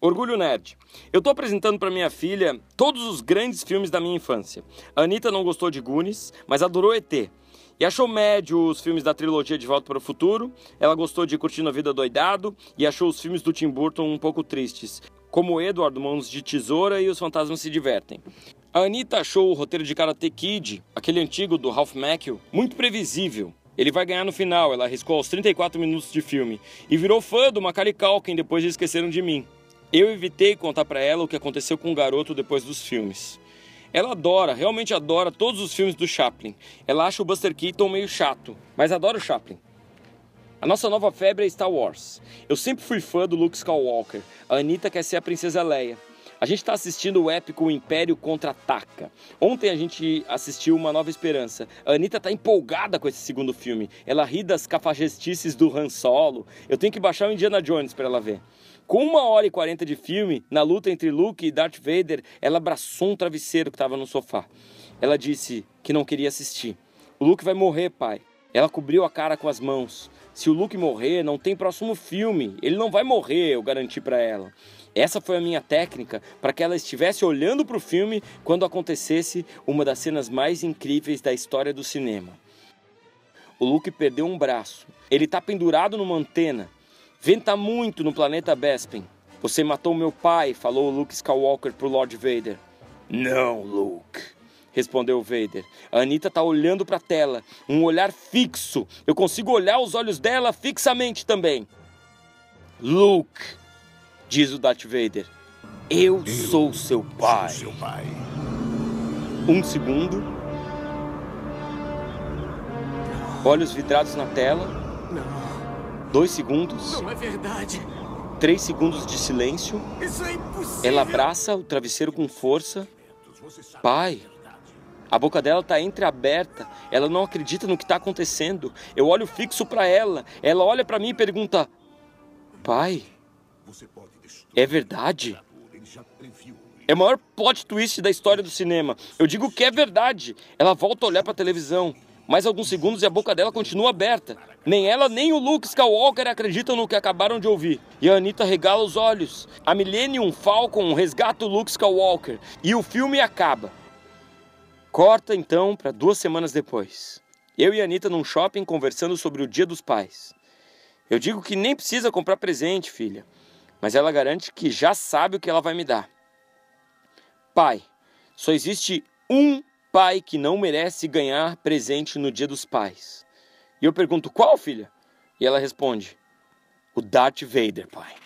Orgulho Nerd. Eu tô apresentando para minha filha todos os grandes filmes da minha infância. A Anitta não gostou de Goonies, mas adorou ET. E achou médio os filmes da trilogia De Volta para o Futuro. Ela gostou de Curtindo a Vida Doidado e achou os filmes do Tim Burton um pouco tristes, como Edward, Mãos de Tesoura e Os Fantasmas Se Divertem. A Anitta achou o roteiro de Karate Kid, aquele antigo do Ralph Macchio, muito previsível. Ele vai ganhar no final, ela arriscou aos 34 minutos de filme. E virou fã do Macaulay Culkin depois de Esqueceram de Mim. Eu evitei contar para ela o que aconteceu com o garoto depois dos filmes. Ela adora, realmente adora todos os filmes do Chaplin. Ela acha o Buster Keaton meio chato, mas adora o Chaplin. A nossa nova febre é Star Wars. Eu sempre fui fã do Luke Skywalker. A Anitta quer ser a Princesa Leia. A gente está assistindo o épico o Império Contra-Ataca. Ontem a gente assistiu Uma Nova Esperança. A Anitta tá empolgada com esse segundo filme. Ela ri das cafajestices do Han Solo. Eu tenho que baixar o Indiana Jones para ela ver. Com uma hora e quarenta de filme, na luta entre Luke e Darth Vader, ela abraçou um travesseiro que estava no sofá. Ela disse que não queria assistir. O Luke vai morrer, pai. Ela cobriu a cara com as mãos. Se o Luke morrer, não tem próximo filme. Ele não vai morrer, eu garanti para ela. Essa foi a minha técnica para que ela estivesse olhando para o filme quando acontecesse uma das cenas mais incríveis da história do cinema. O Luke perdeu um braço. Ele está pendurado numa antena Venta muito no planeta Bespin. Você matou meu pai, falou Luke Skywalker pro Lord Vader. Não, Luke, respondeu Vader. A Anitta tá olhando pra tela, um olhar fixo. Eu consigo olhar os olhos dela fixamente também. Luke, diz o Darth Vader, eu, eu sou seu pai. Sou seu pai. Um segundo. Olhos vidrados na tela. Não. Dois segundos. Não é verdade. Três segundos de silêncio. Isso é impossível. Ela abraça o travesseiro com força. Pai. A boca dela está entreaberta. Ela não acredita no que está acontecendo. Eu olho fixo para ela. Ela olha para mim e pergunta: Pai, é verdade? É o maior plot twist da história do cinema. Eu digo que é verdade. Ela volta a olhar para a televisão. Mais alguns segundos e a boca dela continua aberta. Nem ela, nem o Luke Skywalker acreditam no que acabaram de ouvir. E a Anitta regala os olhos. A Millennium Falcon resgata o Luke Skywalker. E o filme acaba. Corta então para duas semanas depois. Eu e a Anitta num shopping conversando sobre o Dia dos Pais. Eu digo que nem precisa comprar presente, filha. Mas ela garante que já sabe o que ela vai me dar. Pai, só existe um pai que não merece ganhar presente no dia dos pais. E eu pergunto, qual, filha? E ela responde, o Darth Vader, pai.